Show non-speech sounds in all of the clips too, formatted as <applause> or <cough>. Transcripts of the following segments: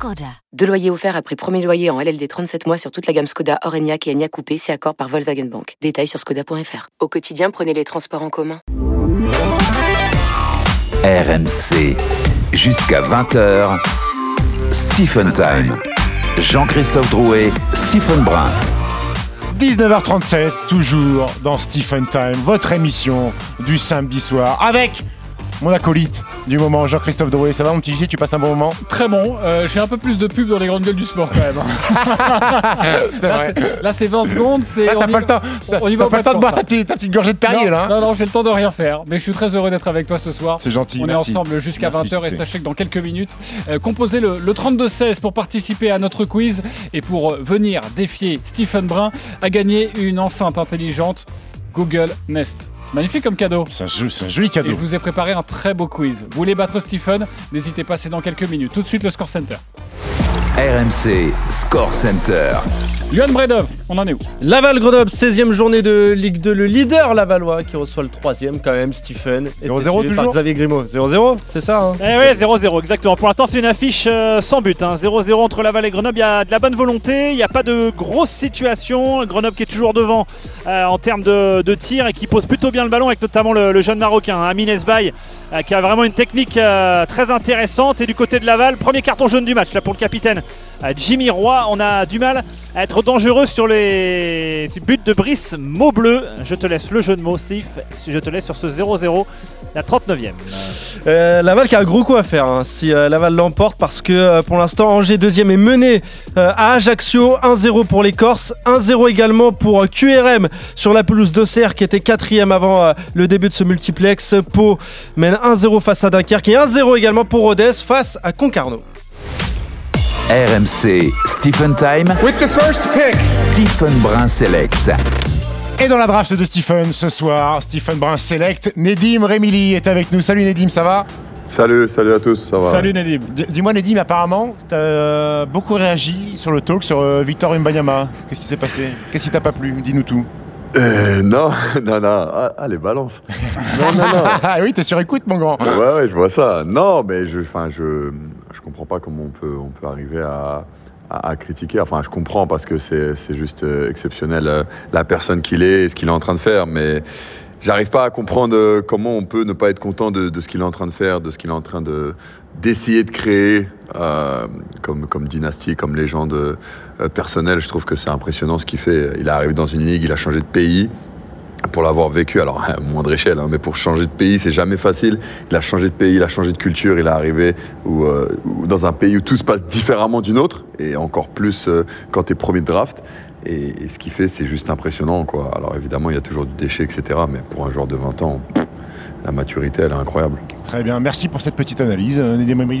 Skoda. Deux loyers offerts après premier loyer en LLD 37 mois sur toute la gamme Skoda, Orenia et Enya Coupé, c'est accord par Volkswagen Bank. Détails sur skoda.fr. Au quotidien, prenez les transports en commun. RMC, jusqu'à 20h, Stephen Time. Jean-Christophe Drouet, Stephen Brun. 19h37, toujours dans Stephen Time, votre émission du samedi soir, avec mon acolyte du moment, Jean-Christophe Drouet. Ça va mon petit J, tu passes un bon moment Très bon. Euh, J'ai un peu plus de pub dans les grandes gueules du sport quand même. <laughs> C'est vrai. Là, c'est 20 secondes. c'est- Là, T'as pas le temps, on y va pas le temps de boire ta petite, ta petite gorgée de Perrier non, là hein non, non, j'ai le temps de rien faire. Mais je suis très heureux d'être avec toi ce soir. C'est gentil, On merci. est ensemble jusqu'à Merci, 20h et sachez que dans quelques minutes, euh, composez le, le 32-16 pour participer à notre quiz et pour euh, venir défier Stephen Brun à gagner une enceinte intelligente Google Nest. Magnifique comme cadeau. C'est un, un joli Et cadeau. je vous ai préparé un très beau quiz. Vous voulez battre Stephen? N'hésitez pas, c'est dans quelques minutes. Tout de suite le Score Center. RMC Score Center. Johan Bredov, on en est où Laval Grenoble, 16e journée de Ligue 2, le leader Lavallois qui reçoit le 3e quand même, Stephen. Et 0-0 c'est suivi par toujours Xavier Grimaud. 0-0, c'est ça hein Eh ouais, 0-0, exactement. Pour l'instant, c'est une affiche euh, sans but. hein. 0-0 entre Laval et Grenoble. Il y a de la bonne volonté, il n'y a pas de grosse situation. Grenoble qui est toujours devant euh, en termes de, de tir et qui pose plutôt bien le ballon, avec notamment le, le jeune Marocain, hein, Amin Esbaï, euh, qui a vraiment une technique euh, très intéressante. Et du côté de Laval, premier carton jaune du match là pour le capitaine Jimmy Roy. On a du mal à être dangereux sur les buts de Brice Maubleu. Je te laisse le jeu de mots, Steve. Je te laisse sur ce 0-0, la 39e. Euh, Laval qui a un gros coup à faire hein, si euh, Laval l'emporte parce que euh, pour l'instant Angers deuxième est mené à Ajaccio 1-0 pour les Corses 1-0 également pour QRM sur la pelouse d'Auxerre qui était quatrième avant le début de ce multiplex Pau mène 1-0 face à Dunkerque et 1-0 également pour Rodez face à Concarneau RMC Stephen Time. With the first pick. Stephen Brun Select. Et dans la draft de Stephen ce soir, Stephen Brun Select, Nedim Remili est avec nous. Salut Nedim, ça va? Salut, salut à tous, ça va Salut Nedim. Dis-moi Nedim, apparemment, t'as euh, beaucoup réagi sur le talk sur euh, Victor Mbanyama. Qu'est-ce qui s'est passé? Qu'est-ce qui t'a pas plu? Dis-nous tout. Euh, Non, <laughs> non, non, ah, ah, les balances Non, non, non <laughs> Ah oui, t'es sur écoute mon grand. Ouais, ouais, je vois ça. Non, mais je, enfin, je, je comprends pas comment on peut, on peut arriver à, à, critiquer. Enfin, je comprends parce que c'est juste euh, exceptionnel euh, la personne qu'il est et ce qu'il est en train de faire, mais j'arrive pas à comprendre euh, comment on peut ne pas être content de, ce qu'il est en train de faire, de ce qu'il est en train de d'essayer de créer comme, comme dynastie, comme légende personnelle. Je trouve que c'est impressionnant ce qu'il fait. Il est arrivé dans une ligue, il a changé de pays pour l'avoir vécu, alors <laughs> à moindre échelle, hein, mais pour changer de pays, c'est jamais facile. Il a changé de pays, il a changé de culture, il est arrivé où, euh, dans un pays où tout se passe différemment du nôtre, et encore plus euh, quand tu es premier de draft. Et, et ce qu'il fait, c'est juste impressionnant. Quoi. Alors évidemment, il y a toujours du déchet, etc. Mais pour un joueur de 20 ans, pff, la maturité, elle est incroyable. Très bien, merci pour cette petite analyse, euh.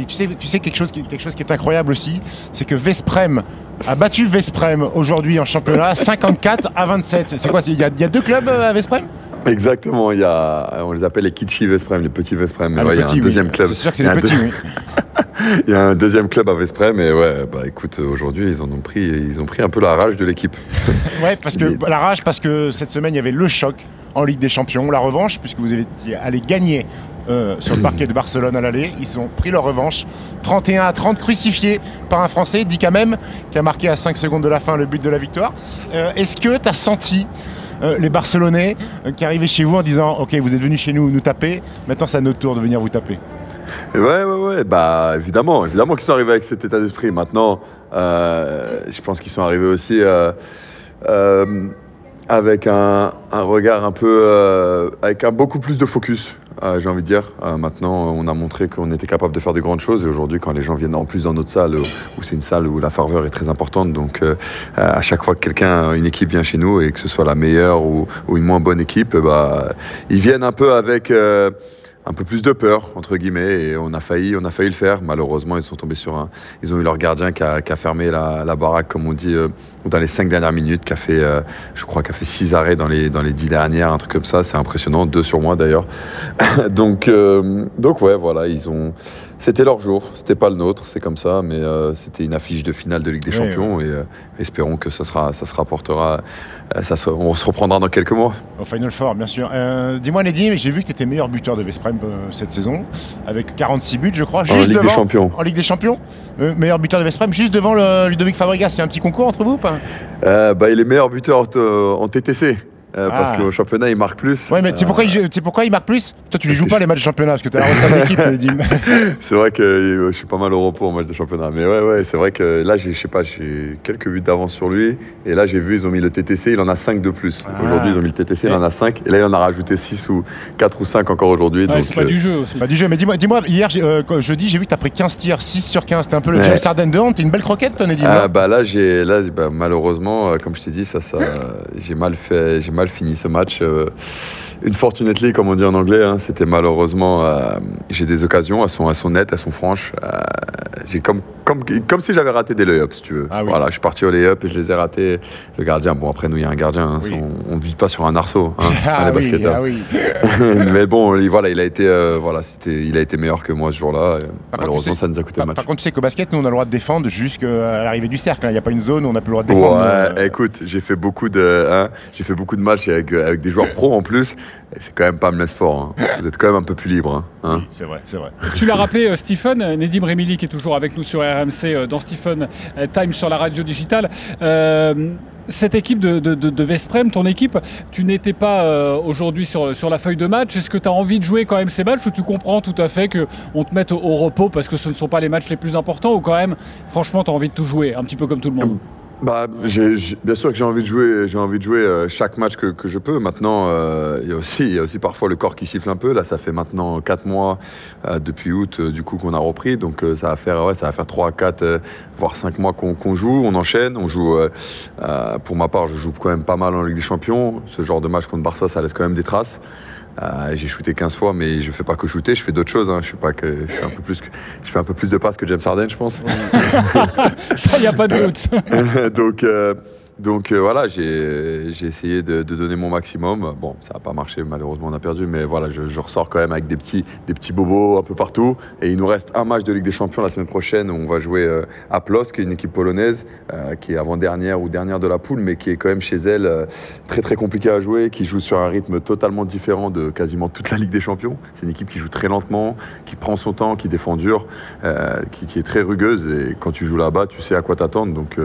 Tu sais, tu sais quelque, chose qui, quelque chose qui est incroyable aussi, c'est que Vesprem a battu Vesprem aujourd'hui en championnat <laughs> 54 à 27. C'est quoi Il y, a- il y a deux clubs euh, à Vesprem? Exactement, il y a, on les appelle les Kitschy Vesprem, les petits Vesprem. Mais Ah, les ouais, il y a un oui. deuxième club. C'est sûr que c'est les un petits, deux- oui. <laughs> <laughs> Il y a un deuxième club à Vesprem et ouais, bah écoute, aujourd'hui ils en ont pris, ils ont pris un peu la rage de l'équipe. <laughs> Ouais, parce que Mais- la rage, parce que cette semaine il y avait le choc en Ligue des Champions, la revanche, puisque vous avez allé gagner euh, sur le parquet de Barcelone à l'aller. Ils ont pris leur revanche. 31 à 30, crucifié par un Français, dit quand même, qui a marqué à 5 secondes de la fin le but de la victoire. Euh, Est-ce que tu as senti euh, les Barcelonais qui arrivaient chez vous en disant Ok, vous êtes venus chez nous nous taper, maintenant c'est à notre tour de venir vous taper? Ouais, ouais, ouais, bah évidemment, évidemment qu'ils sont arrivés avec cet état d'esprit. Maintenant, euh, je pense qu'ils sont arrivés aussi euh, euh, avec un, regard un peu, avec un beaucoup plus de focus. J'ai envie de dire. Maintenant, on a montré qu'on était capable de faire de grandes choses. Et aujourd'hui, quand les gens viennent en plus dans notre salle, où, c'est une salle où la ferveur est très importante, donc à chaque fois que quelqu'un, une équipe vient chez nous, et que ce soit la meilleure ou, ou une moins bonne équipe, bah, ils viennent un peu avec. Un peu plus de peur entre guillemets et on a failli on a failli le faire. Malheureusement ils sont tombés sur un ils ont eu leur gardien qui a, qui a fermé la, la, baraque comme on dit euh, dans les cinq dernières minutes qui a fait euh, je crois qui a fait six arrêts dans les dans les dix dernières un truc comme ça. C'est impressionnant. Deux sur moi d'ailleurs. <coughs> Donc euh, donc ouais voilà ils ont c'était leur jour, c'était pas le nôtre, c'est comme ça, mais euh, c'était une affiche de finale de Ligue des Champions et euh, espérons que ça, sera, ça se rapportera, euh, ça se, on se reprendra dans quelques mois. Au Final Four, bien sûr. Dis-moi, Nedim, j'ai vu que tu étais meilleur buteur de Vesprem cette saison, avec 46 buts, je crois. Juste en Ligue devant, des Champions. En Ligue des Champions Meilleur buteur de Vesprem, juste devant le Ludovic Fabregas. Il y a un petit concours entre vous ou pas? Bah, Il est meilleur buteur en TTC. Euh, ah. Parce qu'au championnat, il marque plus. Ouais, mais tu sais pourquoi, il, pourquoi il marque plus? Toi, tu les joues pas je... les matchs de championnat parce que tu es la d'équipe, C'est vrai que je suis pas mal au repos en match de championnat. Mais ouais, ouais, c'est vrai que là, je sais pas, j'ai quelques buts d'avance sur lui. Et là, j'ai vu, ils ont mis le TTC, il en a 5 de plus. Ah. Aujourd'hui, ils ont mis le TTC, il en a 5. Et là, il en a rajouté 6 ou 4 ou 5 encore aujourd'hui. Ouais, c'est pas euh... du jeu aussi. Pas du jeu. Mais dis-moi, dis-moi hier, euh, jeudi, j'ai vu que tu as pris 15 tirs, 6 sur 15. C'était un peu le ouais. James Harden de honte. T'es une belle croquette, toi, Nedim ah, bah Là, j'ai, là bah, malheureusement, euh, comme je t'ai dit, ça, ça, j'ai mal, fait, j'ai mal fini ce match. Euh, une fortunately, comme on dit en anglais. Hein, C'était malheureusement, euh, j'ai des occasions, elles sont, elles sont nettes, elles sont franches. Euh, j'ai comme, comme, comme si j'avais raté des lay-ups, si tu veux. Ah oui. Voilà, je suis parti au lay-up et je les ai ratés. Le gardien, bon après nous il y a un gardien, hein, Oui. on ne vit pas sur un arceau, hein, <laughs> Ah, les oui, ah oui. <laughs> Mais bon, il- voilà, il a été, euh, voilà, il a été meilleur que moi ce jour-là. malheureusement, contre, ça nous a coûté Par, le match. par contre, tu sais qu'au basket, nous, on a le droit de défendre jusqu'à l'arrivée du cercle. hein. Il n'y a pas une zone où on n'a plus le droit de défendre. Ouais, Euh, écoute, j'ai fait beaucoup de, hein, j'ai fait beaucoup de matchs avec, avec des joueurs pros en plus. C'est quand même pas le sport. hein. <laughs> Vous êtes quand même un peu plus libre. hein, hein. oui, c'est vrai, c'est vrai. Tu l'as rappelé, euh, Stephen, euh, Nedim Remili qui est toujours avec nous sur RMC euh, dans Stephen euh, Time sur la radio digitale. Euh, cette équipe de, de, de, de Vesprem, ton équipe, tu n'étais pas euh, aujourd'hui sur, sur la feuille de match. Est-ce que tu as envie de jouer quand même ces matchs ou tu comprends tout à fait qu'on te mette au, au repos parce que ce ne sont pas les matchs les plus importants ou quand même, franchement, tu as envie de tout jouer, un petit peu comme tout le monde? Bah, bien sûr que j'ai envie de jouer, j'ai envie de jouer euh, chaque match que, que je peux. Maintenant, euh, il y a aussi, il y a aussi parfois le corps qui siffle un peu. Là, ça fait maintenant 4 mois euh, depuis août, euh, du coup, qu'on a repris. Donc, euh, ça va faire, ouais, ça va faire 3, 4, voire 5 mois qu'on qu'on joue. On enchaîne, on joue. euh, euh, pour ma part, je joue quand même pas mal en Ligue des Champions. Ce genre de match contre Barça, ça laisse quand même des traces. Euh, j'ai shooté 15 fois, mais je fais pas que shooter, je fais d'autres choses. hein. Je suis pas que, je suis un peu plus, je fais un peu plus de passes que James Harden, je pense. <laughs> Ça, il n'y a pas de doute. <laughs> donc, euh, donc euh, voilà, j'ai essayé de, donner mon maximum. Bon, ça n'a pas marché, malheureusement, on a perdu, mais voilà, je, ressors quand même avec des petits, des petits bobos un peu partout. Et il nous reste un match de Ligue des Champions la semaine prochaine où on va jouer euh, à Plosk, qui est une équipe polonaise, euh, qui est avant-dernière ou dernière de la poule, mais qui est quand même chez elle très très compliquée à jouer, qui joue sur un rythme totalement différent de quasiment toute la Ligue des Champions. C'est une équipe qui joue très lentement, qui prend son temps, qui défend dur, qui, qui est très rugueuse. Et quand tu joues là-bas, tu sais à quoi t'attendre. Donc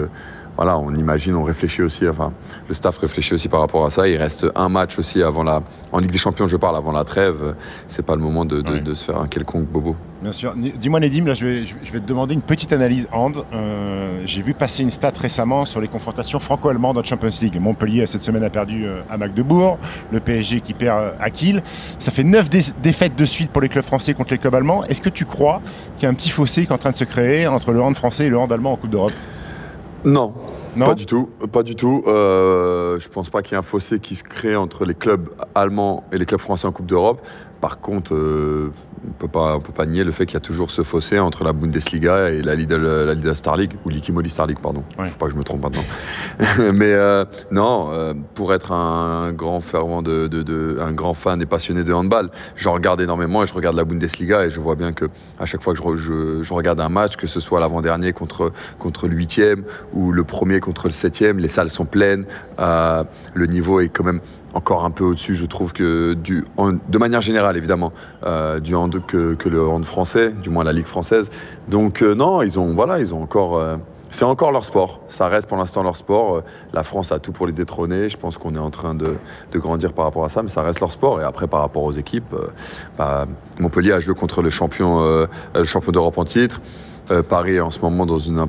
voilà, on imagine, on réfléchit aussi, enfin, le staff réfléchit aussi par rapport à ça. Il reste un match aussi avant la, en Ligue des Champions, je parle, avant la trêve. C'est pas le moment de, de- Ouais. de se faire un quelconque bobo. Bien sûr. Dis-moi, Nedim, là, je vais, je vais te demander une petite analyse hand. Euh, J'ai vu passer une stat récemment sur les confrontations franco-allemandes en Champions League. Montpellier, cette semaine, a perdu euh, à Magdebourg. Le PSG qui perd euh, à Kiel. Ça fait 9 défaites de suite pour les clubs français contre les clubs allemands. Est-ce que tu crois qu'il y a un petit fossé qui est en train de se créer entre le hand français et le hand allemand en Coupe d'Europe? Non, Non pas du tout, pas du tout. Euh, je pense pas qu'il y ait un fossé qui se crée entre les clubs allemands et les clubs français en Coupe d'Europe. Par contre, euh, on peut pas, on peut pas nier le fait qu'il y a toujours ce fossé entre la Bundesliga et la Lidl, la Star League ou l'Ikimoli Star League, pardon. Ouais. Je sais pas que je me trompe maintenant. <laughs> Mais euh, non, euh, pour être un grand fervent de, de- de- un grand fan et passionné de handball, j'en regarde énormément et je regarde la Bundesliga et je vois bien que à chaque fois que je, re- je- je regarde un match, que ce soit l'avant-dernier contre contre le huitième ou le premier contre le septième, les salles sont pleines, euh, le niveau est quand même encore un peu au-dessus, je trouve que de manière générale évidemment, euh, du hand que, le hand français, du moins la ligue française. Donc euh, non, ils ont voilà, ils ont encore. euh, c'est encore leur sport. Ça reste pour l'instant leur sport. La France a tout pour les détrôner. Je pense qu'on est en train de, grandir par rapport à ça, mais ça reste leur sport. Et après, par rapport aux équipes, bah, Montpellier a joué contre le champion, le champion d'Europe en titre. Euh, Paris est en ce moment dans une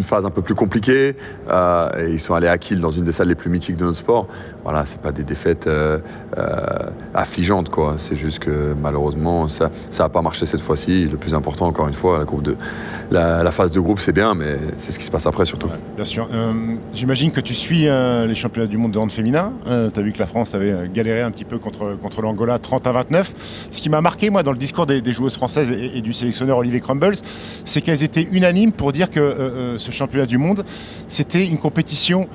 phase un peu plus compliquée euh, et ils sont allés à Kiel dans une des salles les plus mythiques de notre sport. Voilà, c'est pas des défaites euh, affligeante. quoi. C'est juste que malheureusement, ça n'a pas marché cette fois-ci. Le plus important, encore une fois, la, phase de groupe, c'est bien, mais c'est ce qui se passe après surtout. bien sûr. J'imagine que tu suis les championnats du monde de hand féminin. Tu as vu que la France avait galéré un petit peu contre, l'Angola 30 à 29. Ce qui m'a marqué, moi, dans le discours des, joueuses françaises et, du sélectionneur Olivier C'est qu'elles étaient unanimes pour dire que ce championnat du monde, c'était une compétition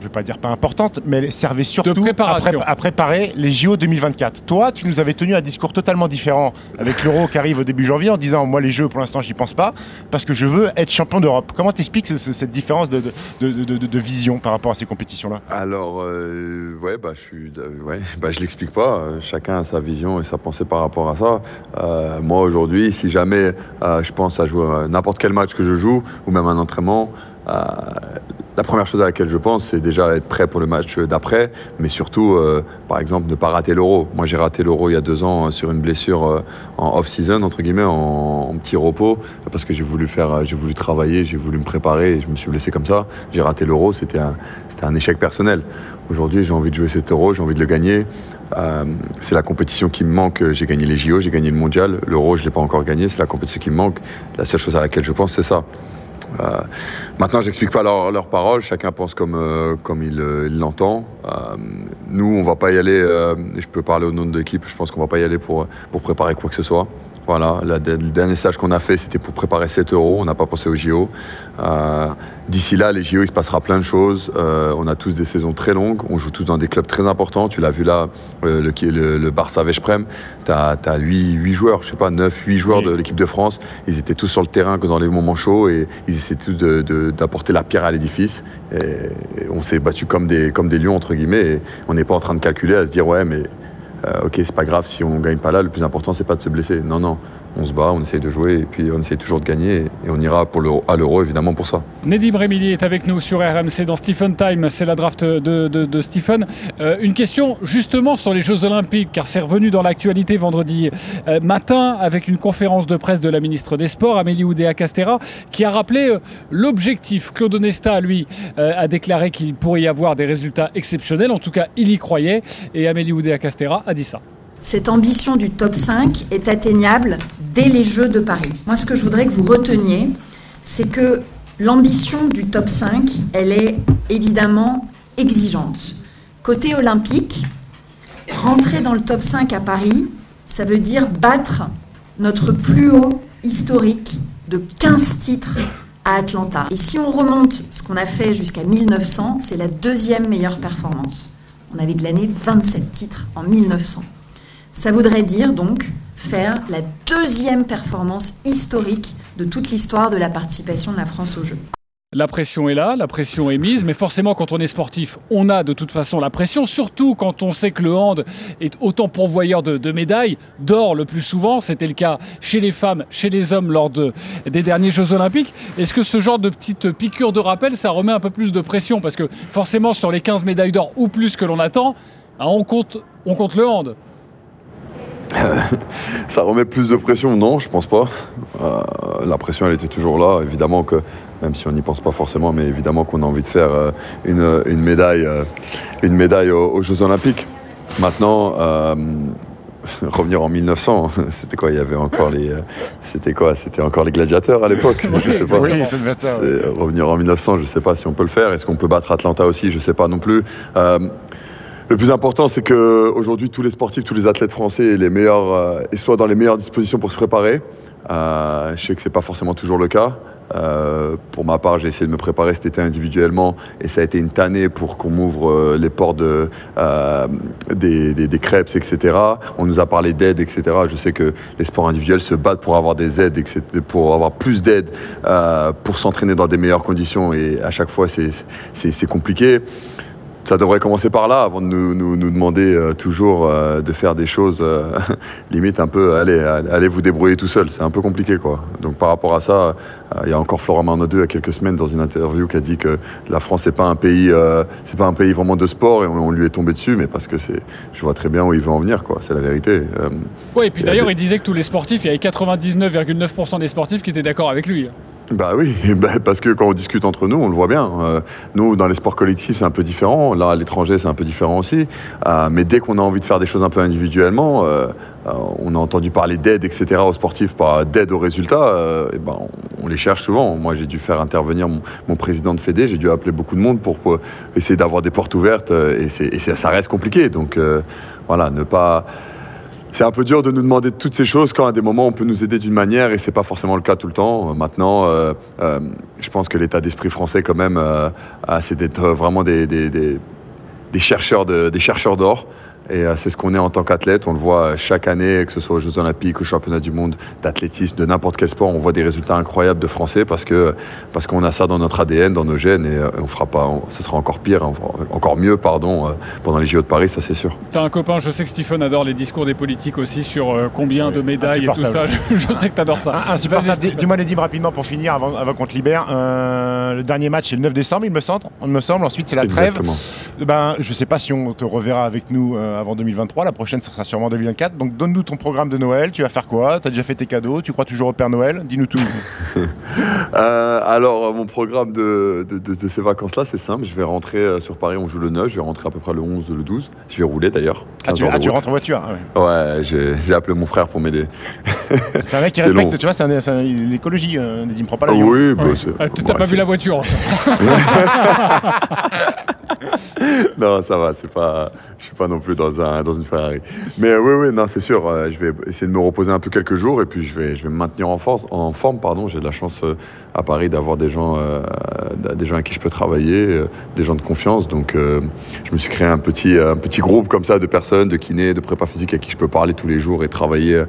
je ne vais pas dire pas importante, mais elle servait surtout à, préparer les JO 2024. Toi, tu nous avais tenu un discours totalement différent avec l'Euro qui arrive au début janvier en disant moi les Jeux pour l'instant j'y pense pas parce que je veux être champion d'Europe. Comment t'expliques cette différence de, de, vision par rapport à ces compétitions-là? Alors euh, ouais bah je suis euh, ouais <laughs> bah je l'explique pas. Chacun a sa vision et sa pensée par rapport à ça. Euh, moi aujourd'hui, si jamais je pense à jouer n'importe quel match que je joue ou même un entraînement. La première chose à laquelle je pense, c'est déjà être prêt pour le match d'après, mais surtout, euh, par exemple, ne pas rater l'euro. Moi, j'ai raté l'euro il y a deux ans euh, sur une blessure euh, en off-season, entre guillemets, en, petit repos, parce que j'ai voulu faire, j'ai voulu travailler, j'ai voulu me préparer, et je me suis blessé comme ça. J'ai raté l'euro, c'était un, c'était un échec personnel. Aujourd'hui, j'ai envie de jouer cet euro, j'ai envie de le gagner. c'est la compétition qui me manque. J'ai gagné les JO, j'ai gagné le mondial. L'euro, je ne l'ai pas encore gagné. C'est la compétition qui me manque. La seule chose à laquelle je pense, c'est ça. Euh, maintenant, j'explique pas leurs leur paroles, chacun pense comme, euh, comme il euh, l'entend. nous, on va pas y aller, je peux parler au nom de l'équipe, je pense qu'on va pas y aller pour, pour préparer quoi que ce soit. Voilà, le dernier stage qu'on a fait, c'était pour préparer 7 euros. On n'a pas pensé aux JO. Euh, d'ici là, les JO, il se passera plein de choses. Euh, on a tous des saisons très longues. On joue tous dans des clubs très importants. Tu l'as vu là, euh, le, le, le, Barça Veszprem. Tu as, 8, joueurs, je sais pas, 9, 8 joueurs de l'équipe de France. Ils étaient tous sur le terrain que dans les moments chauds et ils essaient tous d'apporter la pierre à l'édifice. on s'est battu comme des, comme des lions, entre guillemets. Et on n'est pas en train de calculer à se dire, ouais, mais ok, c'est pas grave si on gagne pas là, le plus important c'est pas de se blesser. Non, non, on se bat, on essaye de jouer et puis on essaye toujours de gagner et on ira pour à l'euro évidemment pour ça. Nedim Remili est avec nous sur RMC dans Stephen Time, c'est la draft de, Stephen. Euh, une question justement sur les Jeux Olympiques, car c'est revenu dans l'actualité vendredi euh, matin avec une conférence de presse de la ministre des Sports, Amélie Oudéa-Castera, qui a rappelé l'objectif. Claude Onesta, lui, a déclaré qu'il pourrait y avoir des résultats exceptionnels, en tout cas il y croyait, et Amélie Oudéa-Castera dit ça. Cette ambition du top 5 est atteignable dès les Jeux de Paris. Moi, ce que je voudrais que vous reteniez, c'est que l'ambition du top 5, elle est évidemment exigeante. Côté olympique, rentrer dans le top 5 à Paris, ça veut dire battre notre plus haut historique de 15 titres à Atlanta. Et si on remonte ce qu'on a fait jusqu'à 1900, c'est la deuxième meilleure performance. On avait de l'année 27 titres en 1900. Ça voudrait dire donc faire la deuxième performance historique de toute l'histoire de la participation de la France aux Jeux. La pression est là, la pression est mise, mais forcément quand on est sportif, on a de toute façon la pression, surtout quand on sait que le hand est autant pourvoyeur de, médailles, d'or le plus souvent, c'était le cas chez les femmes, chez les hommes lors des derniers Jeux Olympiques. Est-ce que ce genre de petite piqûre de rappel, ça remet un peu plus de pression? Parce que forcément sur les 15 médailles d'or ou plus que l'on attend, hein, on compte, on compte le hand. Ça remet plus de pression Non, je pense pas. Euh, la pression, elle était toujours là. Évidemment que, même si on n'y pense pas forcément, mais évidemment qu'on a envie de faire euh, une, médaille, euh, une médaille aux, Jeux Olympiques. Maintenant, <laughs> revenir en 1900, <laughs> c'était quoi? Il y avait encore les, c'était quoi? C'était encore les gladiateurs à l'époque? Je sais pas. revenir en 1900, je sais pas si on peut le faire. Est-ce qu'on peut battre Atlanta aussi? Je sais pas non plus. Le plus important, c'est qu'aujourd'hui, tous les sportifs, tous les athlètes français les meilleurs, euh, soient dans les meilleures dispositions pour se préparer. Euh, je sais que ce n'est pas forcément toujours le cas. Euh, pour ma part, j'ai essayé de me préparer cet été individuellement et ça a été une tannée pour qu'on m'ouvre les portes de, des, des, crêpes, etc. On nous a parlé d'aide, etc. Je sais que les sports individuels se battent pour avoir des aides, etc., pour avoir plus d'aide, pour s'entraîner dans des meilleures conditions et à chaque fois, c'est compliqué ça devrait commencer par là avant de nous, nous, demander euh, toujours euh, de faire des choses euh, <laughs> limite un peu allez, allez vous débrouiller tout seul. C'est un peu compliqué quoi. Donc par rapport à ça, il y a encore Florent Marnodeux il y a quelques semaines dans une interview qui a dit que la France c'est pas un pays c'est pas un pays vraiment de sport et on, lui est tombé dessus mais parce que c'est je vois très bien où il veut en venir quoi. C'est la vérité. oui et puis d'ailleurs il disait que tous les sportifs il y avait 99,9% des sportifs qui étaient d'accord avec lui. Bah oui, <laughs> bah parce que quand on discute entre nous, on le voit bien. Euh, nous, dans les sports collectifs, c'est un peu différent. Là, à l'étranger, c'est un peu différent aussi. Euh, mais dès qu'on a envie de faire des choses un peu individuellement, euh, euh, on a entendu parler d'aide, etc. aux sportifs, pas d'aide aux résultats. euh, et ben, on, les cherche souvent. Moi, j'ai dû faire intervenir mon, président de Fédé. J'ai dû appeler beaucoup de monde pour, essayer d'avoir des portes ouvertes. euh, Et, et ça reste compliqué. Donc, voilà, ne pas. C'est un peu dur de nous demander toutes ces choses quand à des moments on peut nous aider d'une manière et c'est pas forcément le cas tout le temps. Euh, Maintenant, euh, euh, je pense que l'état d'esprit français quand même, c'est d'être vraiment des chercheurs d'or. Et euh, c'est ce qu'on est en tant qu'athlète. On le voit chaque année, que ce soit aux Jeux Olympiques, aux Championnats du Monde, d'athlétisme, de n'importe quel sport, on voit des résultats incroyables de Français parce que parce qu'on a ça dans notre ADN, dans nos gènes, et euh, on fera pas, on- ce sera encore pire, hein, encore mieux, pardon, euh, pendant les JO de Paris, ça c'est sûr. T'as un copain, je sais que Stephen adore les discours des politiques aussi sur euh, combien de médailles et tout ça. Je, <laughs> je sais que t'adores ça. Dis-moi, Nedim, rapidement pour finir, avant, avant qu'on te libère. Euh, le dernier match, c'est le 9 décembre, il me semble. Il me semble. Ensuite, c'est la trêve. Exactement. Ben, je sais pas si on te reverra avec nous euh, avant 2023. La prochaine, ce sera sûrement 2024. Donc, donne-nous ton programme de Noël. Tu vas faire quoi? Tu as déjà fait tes cadeaux Tu crois toujours au Père Noël? Dis-nous tout. <laughs> Euh, alors, mon programme de, de- de- de ces vacances-là, c'est simple. Je vais rentrer euh, sur Paris, on joue le 9, je vais rentrer à peu près le 11, le 12. Je vais rouler d'ailleurs. Ah, 15 tu, ah, tu rentres en voiture ah ouais. Ouais, j'ai j'ai appelé mon frère pour m'aider. C'est un mec qui <laughs> respecte, long. tu vois, c'est un- c'est un- l'écologie. Euh, Nedim, prends pas Ah l'avion. oui, bah, Ouais. c'est- Ah, T'as pas c'est- vu la voiture <laughs> <laughs> non, ça va, c'est pas, je suis pas non plus dans, un, dans une Ferrari. Mais oui, oui, non, c'est sûr, euh, je vais essayer de me reposer un peu quelques jours et puis je vais, je vais me maintenir en, force, en forme. Pardon, j'ai de la chance euh, à Paris d'avoir des gens, euh, des gens avec qui je peux travailler, des gens de confiance. Donc, je me suis créé un petit, un petit groupe comme ça de personnes, de kinés, de prépa physique à qui je peux parler tous les jours et travailler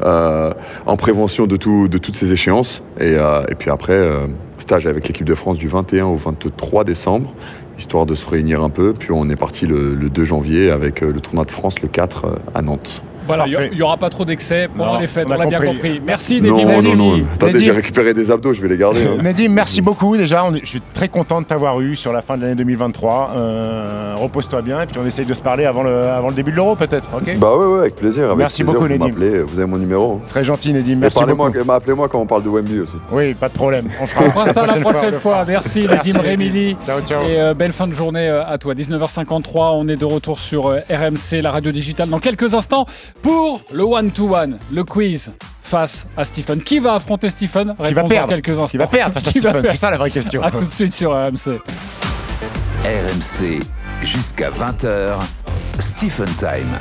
en prévention de, tout, de toutes ces échéances. Et, puis après, stage avec l'équipe de France du 21 au 23 décembre histoire de se réunir un peu. Puis on est parti le, le 2 janvier avec euh, le tournoi de France le 4 euh, à Nantes. Voilà, il n'y aura pas trop d'excès pendant Non, les fêtes, on l'a bien compris. Merci Nedim non, Nedim. non. Attendez, j'ai récupéré des abdos, je vais les garder. hein. Nedim, merci beaucoup déjà. On est- je suis très content de t'avoir eu sur la fin de l'année 2023. Euh, Repose-toi bien et puis on essaye de se parler avant le, avant le début de l'Euro peut-être. Ok? Bah ouais, ouais, avec plaisir. Avec Merci plaisir, beaucoup, Nedim. Vous avez mon numéro. Très gentil Nedim, merci beaucoup. appelez-moi quand on parle de Wembley aussi. Oui, pas de problème. On fera, On fera ça la prochaine fois. Merci Nedim. Remili. Ciao, ciao. Et euh, belle fin de journée euh, à toi. 19h53, on est de retour sur RMC, la radio digitale, dans quelques instants pour le one-to-one, le quiz face à Stephen. Qui va affronter Stephen? Qui va perdre dans quelques instants. Qui va perdre face à <laughs> Stephen C'est ça la vraie question. À tout de suite sur RMC. RMC jusqu'à 20h. Stephen Time.